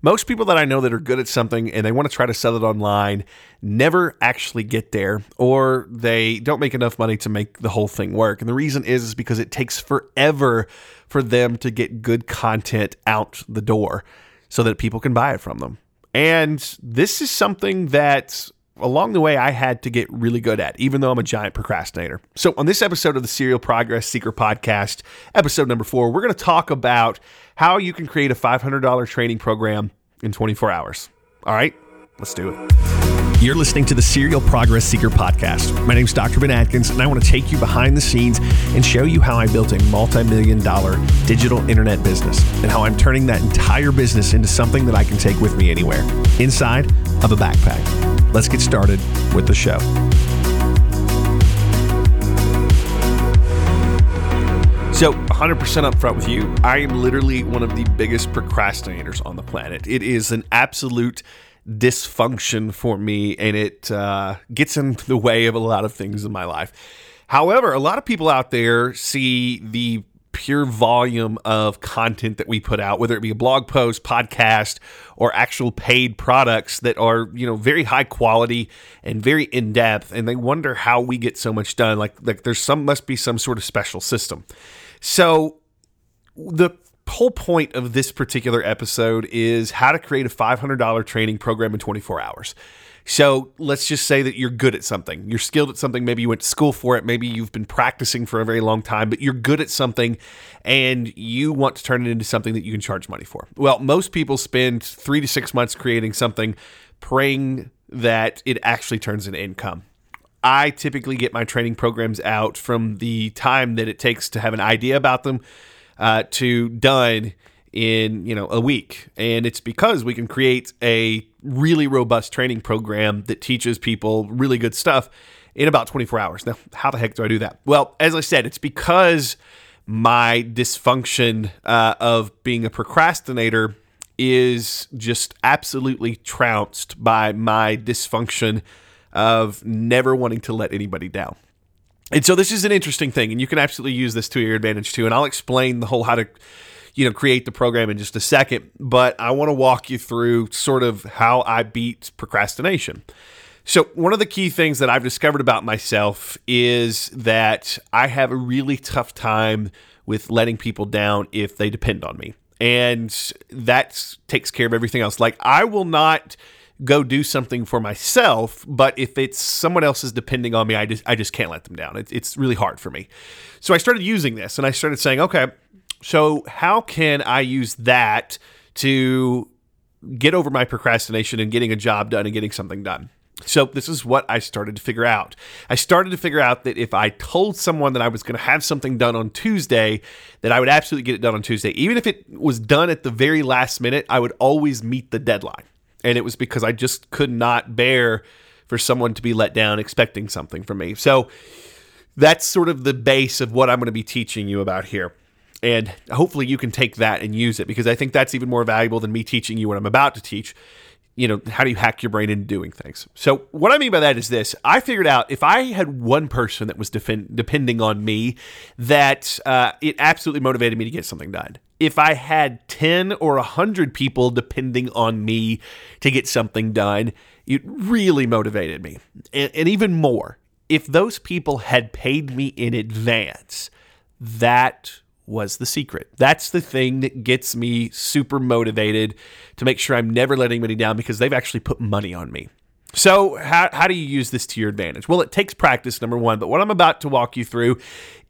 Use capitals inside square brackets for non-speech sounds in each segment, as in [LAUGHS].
Most people that I know that are good at something and they want to try to sell it online never actually get there or they don't make enough money to make the whole thing work. And the reason is, is because it takes forever for them to get good content out the door so that people can buy it from them. And this is something that along the way I had to get really good at, even though I'm a giant procrastinator. So, on this episode of the Serial Progress Seeker podcast, episode number four, we're going to talk about how you can create a $500 training program in 24 hours. All right, let's do it. You're listening to the Serial Progress Seeker podcast. My name is Dr. Ben Adkins, and I want to take you behind the scenes and show you how I built a multi million dollar digital internet business and how I'm turning that entire business into something that I can take with me anywhere inside of a backpack. Let's get started with the show. So, 100% upfront with you, I am literally one of the biggest procrastinators on the planet. It is an absolute dysfunction for me, and it uh, gets in the way of a lot of things in my life. However, a lot of people out there see the pure volume of content that we put out, whether it be a blog post, podcast, or actual paid products that are, you know, very high quality and very in depth. And they wonder how we get so much done. Like, like there's some, must be some sort of special system. So the whole point of this particular episode is how to create a $500 training program in 24 hours. So let's just say that you're good at something. You're skilled at something. Maybe you went to school for it. Maybe you've been practicing for a very long time, but you're good at something and you want to turn it into something that you can charge money for. Well, most people spend three to six months creating something, praying that it actually turns into income. I typically get my training programs out from the time that it takes to have an idea about them uh, to done in you know a week and it's because we can create a really robust training program that teaches people really good stuff in about 24 hours. Now how the heck do i do that? Well as i said it's because my dysfunction uh, of being a procrastinator is just absolutely trounced by my dysfunction of never wanting to let anybody down. And so this is an interesting thing and you can absolutely use this to your advantage too and i'll explain the whole how to you know create the program in just a second but i want to walk you through sort of how i beat procrastination. So one of the key things that i've discovered about myself is that i have a really tough time with letting people down if they depend on me and that takes care of everything else. Like i will not go do something for myself but if it's someone else is depending on me i just i just can't let them down. It's, it's really hard for me. So i started using this and i started saying okay so, how can I use that to get over my procrastination and getting a job done and getting something done? So, this is what I started to figure out. I started to figure out that if I told someone that I was going to have something done on Tuesday, that I would absolutely get it done on Tuesday. Even if it was done at the very last minute, I would always meet the deadline. And it was because I just could not bear for someone to be let down expecting something from me. So, that's sort of the base of what I'm going to be teaching you about here. And hopefully you can take that and use it because I think that's even more valuable than me teaching you what I'm about to teach. You know, how do you hack your brain into doing things? So, what I mean by that is this I figured out if I had one person that was defend, depending on me, that uh, it absolutely motivated me to get something done. If I had 10 or 100 people depending on me to get something done, it really motivated me. and, and even more, if those people had paid me in advance, that was the secret. That's the thing that gets me super motivated to make sure I'm never letting anybody down because they've actually put money on me. So, how, how do you use this to your advantage? Well, it takes practice, number one, but what I'm about to walk you through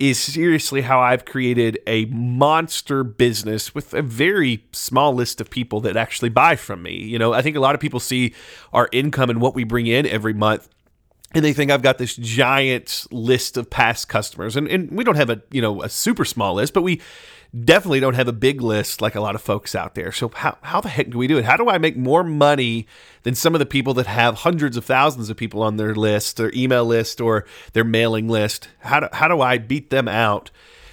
is seriously how I've created a monster business with a very small list of people that actually buy from me. You know, I think a lot of people see our income and what we bring in every month and they think I've got this giant list of past customers. And, and we don't have a, you know, a super small list, but we definitely don't have a big list like a lot of folks out there. So how, how the heck do we do it? How do I make more money than some of the people that have hundreds of thousands of people on their list, their email list or their mailing list? How do, how do I beat them out?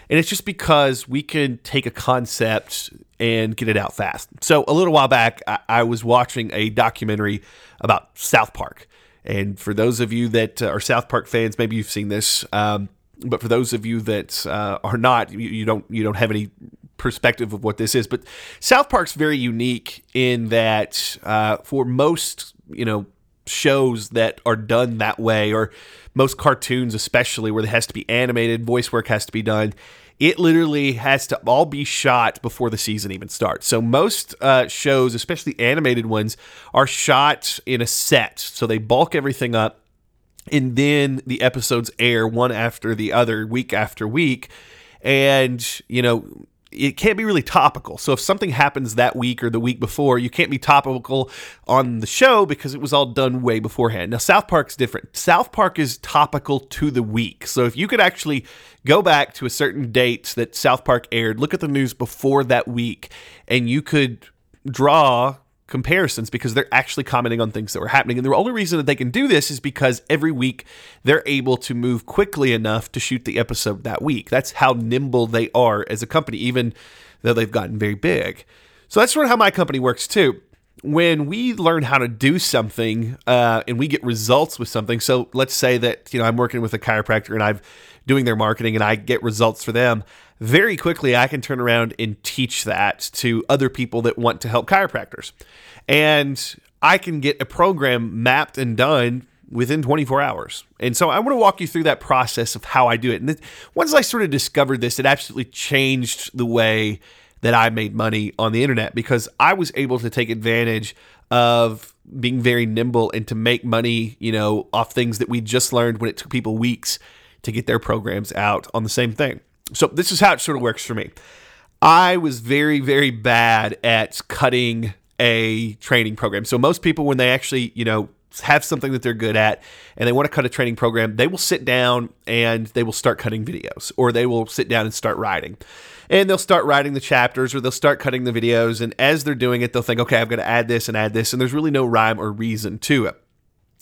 And it's just because we can take a concept and get it out fast. So a little while back, I, I was watching a documentary about South Park and for those of you that uh, are South Park fans, maybe you've seen this. Um, but for those of you that uh, are not, you, you, don't you don't have any perspective of what this is. But South Park's very unique in that uh, for most, you know, shows that are done that way, or most cartoons, especially where it has to be animated, voice work has to be done. It literally has to all be shot before the season even starts. So most uh, shows, especially animated ones, are shot in a set. So they bulk everything up, and then the episodes air one after the other, week after week. And you know, it can't be really topical. So if something happens that week or the week before, you can't be topical on the show because it was all done way beforehand. Now South Park's different. South Park is topical to the week. So if you could actually go back to a certain date that South Park aired, look at the news before that week and you could draw comparisons because they're actually commenting on things that were happening. And the only reason that they can do this is because every week they're able to move quickly enough to shoot the episode that week. That's how nimble they are as a company, even though they've gotten very big. So that's sort of how my company works too. When we learn how to do something uh, and we get results with something, so let's say that you know I'm working with a chiropractor and I'm doing their marketing and I get results for them very quickly I can turn around and teach that to other people that want to help chiropractors. And I can get a program mapped and done within 24 hours. And so I want to walk you through that process of how I do it. And once I sort of discovered this, it absolutely changed the way that I made money on the internet because I was able to take advantage of being very nimble and to make money, you know, off things that we just learned when it took people weeks to get their programs out on the same thing. So this is how it sort of works for me. I was very, very bad at cutting a training program. So most people, when they actually, you know, have something that they're good at and they want to cut a training program, they will sit down and they will start cutting videos or they will sit down and start writing. And they'll start writing the chapters or they'll start cutting the videos. And as they're doing it, they'll think, okay, I've got to add this and add this. And there's really no rhyme or reason to it.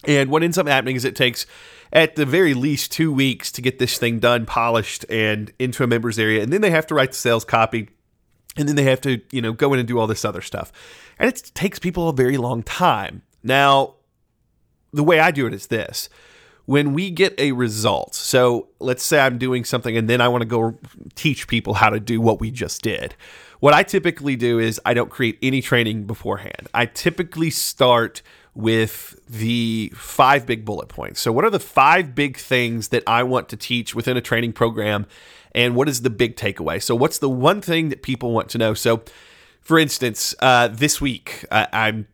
And what ends up happening is it takes at the very least two weeks to get this thing done, polished, and into a members area. And then they have to write the sales copy. And then they have to, you know, go in and do all this other stuff. And it takes people a very long time. Now, the way I do it is this when we get a result, so let's say I'm doing something and then I want to go teach people how to do what we just did. What I typically do is I don't create any training beforehand. I typically start with the five big bullet points. So, what are the five big things that I want to teach within a training program? And what is the big takeaway? So, what's the one thing that people want to know? So, for instance, uh, this week uh, I'm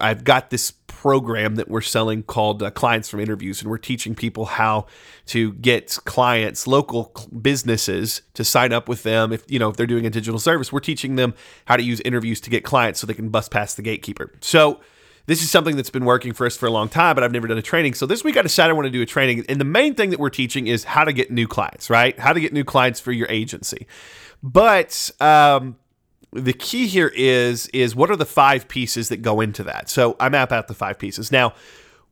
I've got this program that we're selling called uh, Clients from Interviews, and we're teaching people how to get clients, local businesses, to sign up with them. If you know if they're doing a digital service, we're teaching them how to use interviews to get clients so they can bust past the gatekeeper. So this is something that's been working for us for a long time, but I've never done a training. So this week I decided I want to do a training. And the main thing that we're teaching is how to get new clients, right? How to get new clients for your agency. But um, the key here is is what are the five pieces that go into that? So I map out the five pieces. Now,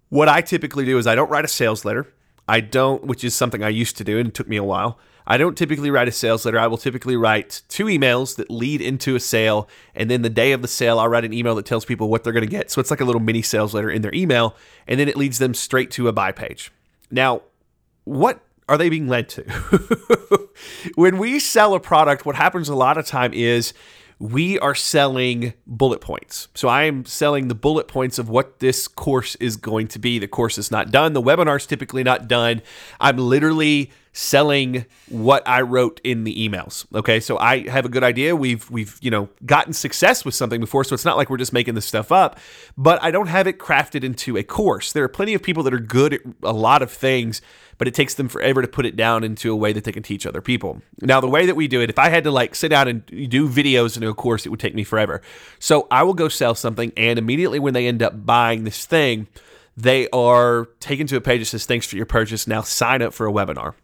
what I typically do is I don't write a sales letter. I don't, which is something I used to do and it took me a while. I don't typically write a sales letter. I will typically write two emails that lead into a sale. And then the day of the sale, I'll write an email that tells people what they're going to get. So it's like a little mini sales letter in their email. And then it leads them straight to a buy page. Now, what are they being led to? [LAUGHS] when we sell a product, what happens a lot of time is we are selling bullet points. So I am selling the bullet points of what this course is going to be. The course is not done. The webinar is typically not done. I'm literally selling what I wrote in the emails. Okay, so I have a good idea. We've we've you know gotten success with something before, so it's not like we're just making this stuff up. But I don't have it crafted into a course. There are plenty of people that are good at a lot of things, but it takes them forever to put it down into a way that they can teach other people. Now, the way that we do it, if I had to like sit down and do videos into a course, it would take me forever. So I will go sell something, and immediately when they end up buying this thing. They are taken to a page that says, Thanks for your purchase. Now sign up for a webinar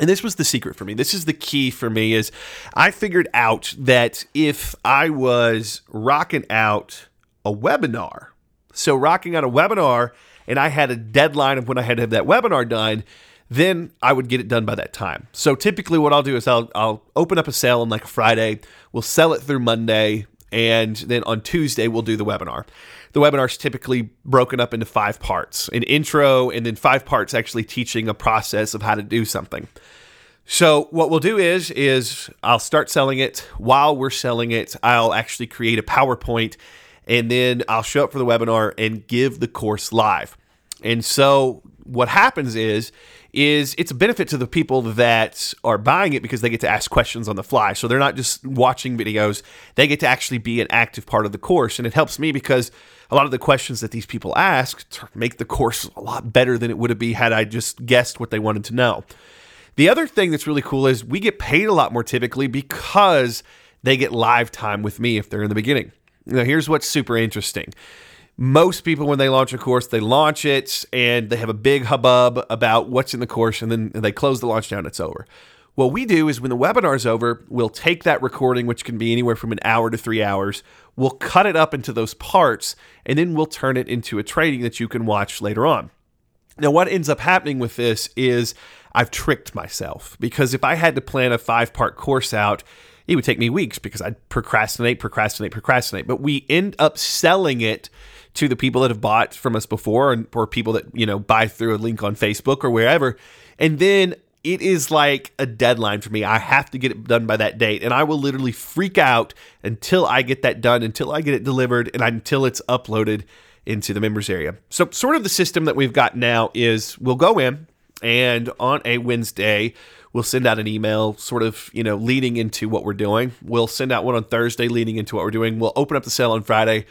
and this was the secret for me. This is the key for me is i figured out that if i was rocking out a webinar so rocking out a webinar and i had a deadline of when i had to have that webinar done then i would get it done by that time. So typically what i'll do is i'll, I'll open up a sale on like a friday. We'll sell it through monday and then on tuesday we'll do the webinar the webinar is typically broken up into five parts an intro, and then five parts actually teaching a process of how to do something. So what we'll do is is I'll start selling it. While we're selling it, I'll actually create a PowerPoint and then I'll show up for the webinar and give the course live. And so what happens is is it's a benefit to the people that are buying it because they get to ask questions on the fly. So they're not just watching videos, they get to actually be an active part of the course. And it helps me because a lot of the questions that these people ask make the course a lot better than it would have been had I just guessed what they wanted to know. The other thing that's really cool is we get paid a lot more typically because they get live time with me if they're in the beginning. Now, here's what's super interesting most people when they launch a course they launch it and they have a big hubbub about what's in the course and then they close the launch down it's over. What we do is when the webinar is over we'll take that recording which can be anywhere from an hour to three hours. We'll cut it up into those parts and then we'll turn it into a training that you can watch later on. Now what ends up happening with this is i've tricked myself because if i had to plan a five part course out it would take me weeks because I'd procrastinate, procrastinate, procrastinate. But we end up selling it to the people that have bought from us before and or people that, you know, buy through a link on Facebook or wherever. And then it is like a deadline for me. I have to get it done by that date. And I will literally freak out until I get that done, until I get it delivered, and until it's uploaded into the members area. So, sort of the system that we've got now is we'll go in and on a Wednesday, we'll send out an email sort of, you know, leading into what we're doing. We'll send out one on Thursday leading into what we're doing. We'll open up the sale on Friday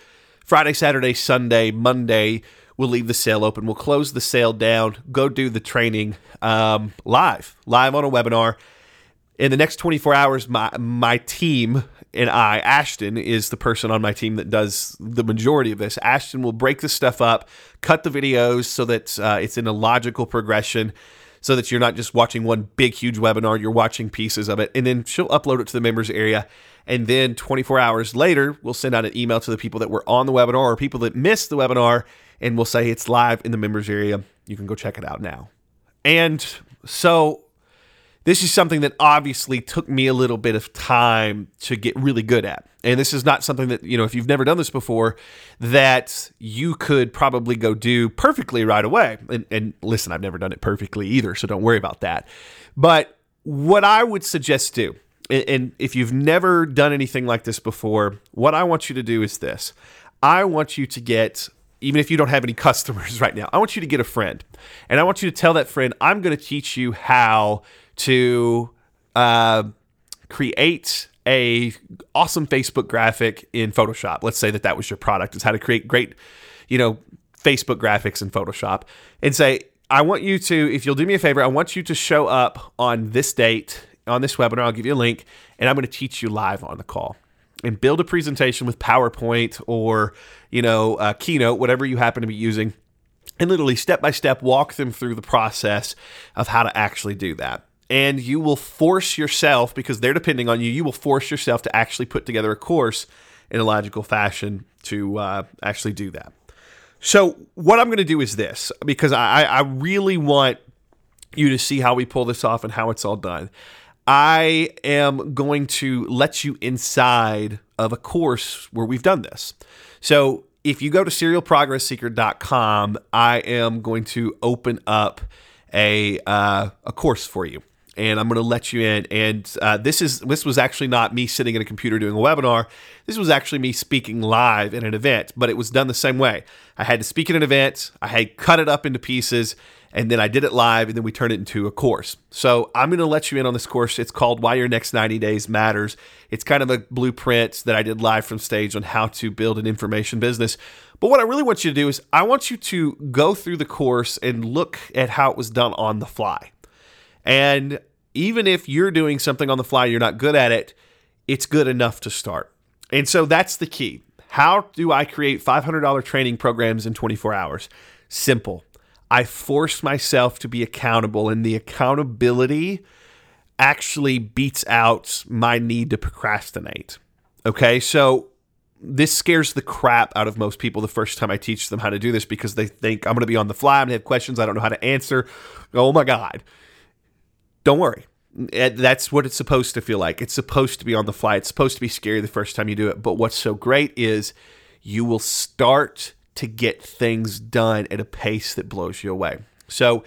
Friday, Saturday, Sunday, Monday, we'll leave the sale open. We'll close the sale down, go do the training um, live, live on a webinar. In the next 24 hours, my my team and I, Ashton is the person on my team that does the majority of this. Ashton will break the stuff up, cut the videos so that uh, it's in a logical progression so that you're not just watching one big, huge webinar, you're watching pieces of it. And then she'll upload it to the members area. And then 24 hours later, we'll send out an email to the people that were on the webinar or people that missed the webinar, and we'll say it's live in the members area. You can go check it out now. And so this is something that obviously took me a little bit of time to get really good at. And this is not something that, you know, if you've never done this before, that you could probably go do perfectly right away. And, and listen, I've never done it perfectly either, so don't worry about that. But what I would suggest do, and if you've never done anything like this before, what I want you to do is this I want you to get even if you don't have any [LAUGHS] customers right now, I want you to get a friend. And I want you to tell that friend, I'm going to teach you how to uh, create a awesome Facebook graphic in Photoshop. Let's say that that was your product is how to create great, you know, Facebook graphics in Photoshop and say, I want you to, if you'll do me a favor, I want you to show up on this date on this webinar. I'll give you a link and I'm going to teach you live on the call and build a presentation with PowerPoint or, you know, Keynote, whatever you happen to be using, and literally step by step walk them through the process of how to actually do that and you will force yourself because they're depending on you you will force yourself to actually put together a course in a logical fashion to uh, actually do that. So what i'm going to do is this because I, I really want you to see how we pull this off and how it's all done. I am going to let you inside of a course where we've done this. So if you go to serialprogressseeker.com i am going to open up a uh, a course for you and I'm going to let you in. And uh, this is this was actually not me sitting at a computer doing a webinar. This was actually me speaking live in an event, but it was done the same way. I had to speak at an event. I had cut it up into pieces, and then I did it live, and then we turned it into a course. So I'm going to let you in on this course. It's called Why Your Next 90 Days Matters. It's kind of a blueprint that I did live from stage on how to build an information business. But what I really want you to do is I want you to go through the course and look at how it was done on the fly. And even if you're doing something on the fly, you're not good at it, it's good enough to start. And so that's the key. How do I create $500 training programs in 24 hours? Simple. I force myself to be accountable, and the accountability actually beats out my need to procrastinate. Okay, so this scares the crap out of most people the first time I teach them how to do this because they think I'm going to be on the fly, I'm going to have questions I don't know how to answer. Oh my God. Don't worry. Eh, that's what it's supposed to feel like. It's supposed to be on the fly. It's supposed to be scary the first time you do it. But what's so great is you will start to get things done at a pace that blows you away. So,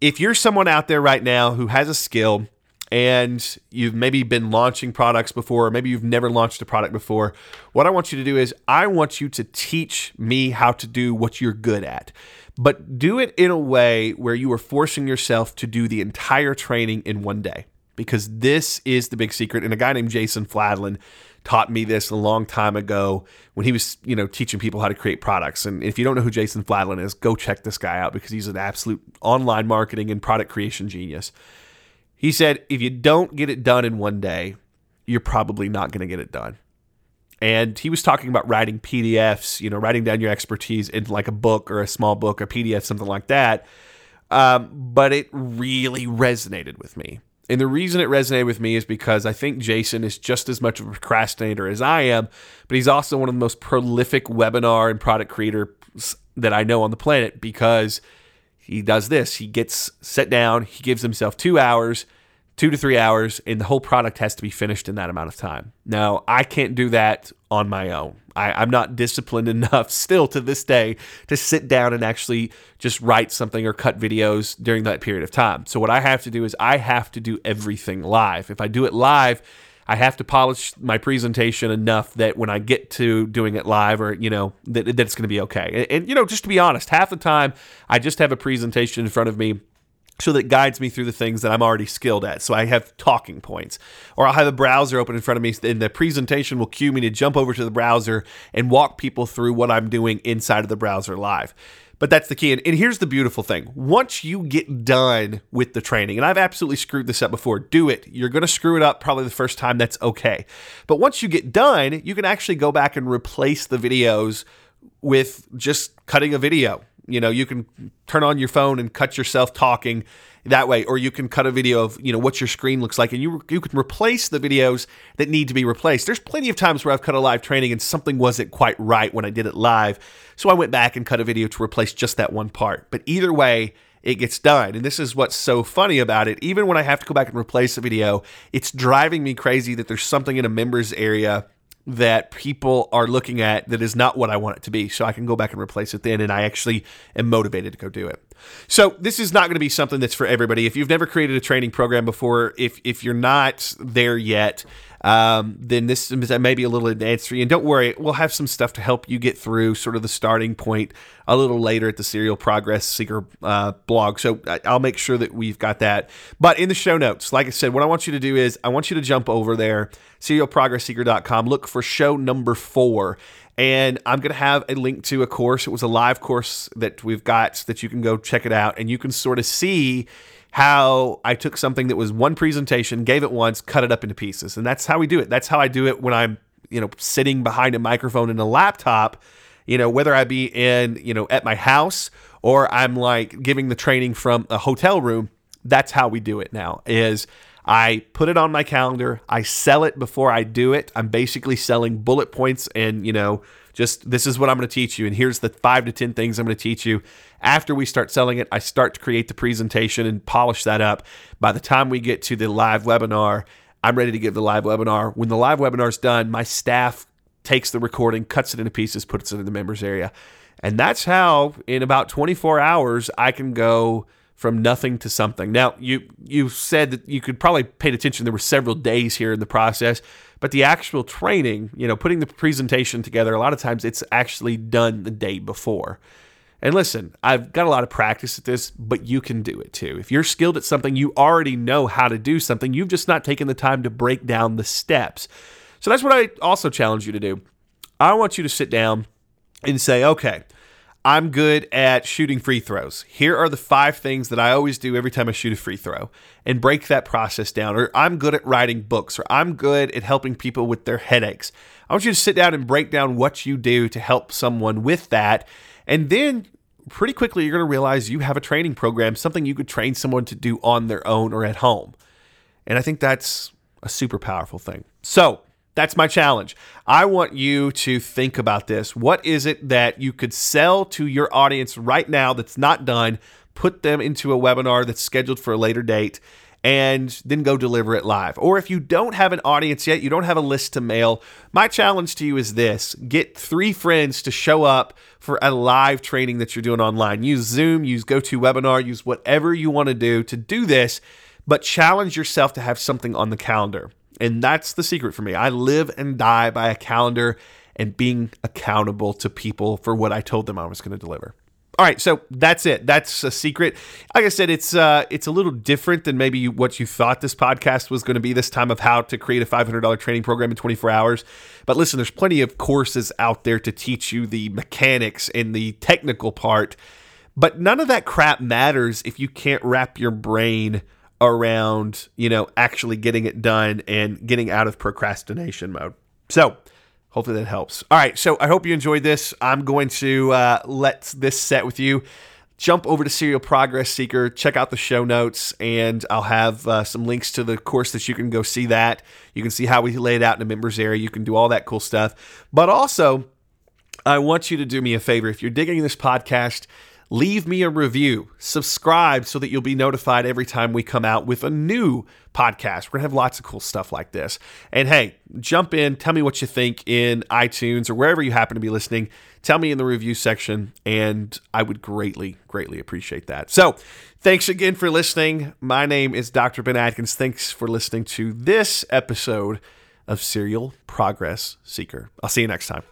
if you're someone out there right now who has a skill and you've maybe been launching products before, or maybe you've never launched a product before, what I want you to do is I want you to teach me how to do what you're good at. But do it in a way where you are forcing yourself to do the entire training in one day. Because this is the big secret. And a guy named Jason Fladlien taught me this a long time ago when he was, you know, teaching people how to create products. And if you don't know who Jason Fladlien is, go check this guy out because he's an absolute online marketing and product creation genius. He said, if you don't get it done in one day, you're probably not going to get it done. And he was talking about writing PDFs, you know, writing down your expertise in like a book or a small book, a PDF, something like that. Um, but it really resonated with me. And the reason it resonated with me is because I think Jason is just as much of a procrastinator as I am, but he's also one of the most prolific webinar and product creators that I know on the planet because he does this. He gets set down, he gives himself two hours, two to three hours, and the whole product has to be finished in that amount of time. Now, I can't do that on my own. I, am not disciplined [LAUGHS] enough still to this day to sit down and actually just write something or cut videos during that period of time. So, what I have to do is I have to do everything live. If I do it live, I have to polish my presentation enough that when I get to doing it live or, you know, that, that it's going to be okay. And, and, you know, just to be honest, half the time I just have a presentation in front of me so that guides me through the things that I'm already skilled at. So I have talking points, or I'll have a browser open in front of me, and the presentation will cue me to jump over to the browser and walk people through what I'm doing inside of the browser live. But that's the key. And, and here's the beautiful thing once you get done with the training, and I've absolutely screwed this up before, do it. You're going to screw it up probably the first time. That's okay. But once you get done, you can actually go back and replace the videos with just cutting a video. You know, you can turn on your phone and cut yourself talking that way or you can cut a video of you know what your screen looks like and you you can replace the videos that need to be replaced there's plenty of times where i've cut a live training and something wasn't quite right when i did it live so i went back and cut a video to replace just that one part but either way it gets done. And this is what's so funny about it. Even when I have to go back and replace a video, it's driving me crazy that there's something in a members area that people are looking at that is not what I want it to be. So I can go back and replace it then, and I actually am motivated to go do it. So this is not going to be something that's for everybody. If you've never created a training program before, if if you're not there yet, um, then this may be a little advanced for you. And don't worry, we'll have some stuff to help you get through sort of the starting point a little later at the Serial Progress Seeker uh, blog. So I'll make sure that we've got that. But in the show notes, like I said, what I want you to do is I want you to jump over there, serialprogressseeker.com, look for show number four. And I'm going to have a link to a course. It was a live course that we've got that you can go check it out and you can sort of see how I took something that was one presentation, gave it once, cut it up into pieces. And that's how we do it. That's how I do it when I'm, you know, sitting behind a microphone and a laptop, you know, whether I be in, you know, at my house or I'm like giving the training from a hotel room. That's how we do it now is I put it on my calendar. I sell it before I do it. I'm basically selling bullet points and, you know, just this is what I'm going to teach you. And here's the five to 10 things I'm going to teach you. After we start selling it, I start to create the presentation and polish that up. By the time we get to the live webinar, I'm ready to give the live webinar. When the live webinar is done, my staff takes the recording, cuts it into pieces, puts it in the members area. And that's how, in about 24 hours, I can go from nothing to something. Now, you you said that you could probably paid attention. There were several days here in the process, but the actual training, you know, putting the presentation together, a lot of times it's actually done the day before. And listen, I've got a lot of practice at this, but you can do it too. If you're skilled at something, you already know how to do something. You've just not taken the time to break down the steps. So that's what I also challenge you to do. I want you to sit down and say, okay, I'm good at shooting free throws. Here are the five things that I always do every time I shoot a free throw and break that process down. Or I'm good at writing books, or I'm good at helping people with their headaches. I want you to sit down and break down what you do to help someone with that. And then pretty quickly, you're going to realize you have a training program, something you could train someone to do on their own or at home. And I think that's a super powerful thing. So, that's my challenge. I want you to think about this. What is it that you could sell to your audience right now that's not done? Put them into a webinar that's scheduled for a later date and then go deliver it live. Or if you don't have an audience yet, you don't have a list to mail, my challenge to you is this get three friends to show up for a live training that you're doing online. Use Zoom, use GoToWebinar, use whatever you want to do to do this but challenge yourself to have something on the calendar. And that's the secret for me. I live and die by a calendar and being accountable to people for what I told them I was going to deliver. All right, so that's it. That's a secret. Like I said, it's uh, it's a little different than maybe what you thought this podcast was going to be. This time of how to create a five hundred dollar training program in twenty four hours. But listen, there's plenty of courses out there to teach you the mechanics and the technical part. But none of that crap matters if you can't wrap your brain around, you know, actually getting it done and getting out of procrastination mode. So hopefully that helps. All right, so I hope you enjoyed this. I'm going to uh, let this set with you. Jump over to Serial Progress Seeker, check out the show notes, and I'll have uh, some links to the course that you can go see that. You can see how we lay it out in the members area. You can do all that cool stuff. But also, I want you to do me a favor. If you're digging this podcast, leave me a review, subscribe so that you'll be notified every time we come out with a new podcast. We're going to have lots of cool stuff like this. And hey, jump in, tell me what you think in iTunes or wherever you happen to be listening. Tell me in the review section, and I would greatly, greatly appreciate that. So, thanks again for listening. My name is Dr. Ben Adkins. Thanks for listening to this episode of Serial Progress Seeker. I'll see you next time.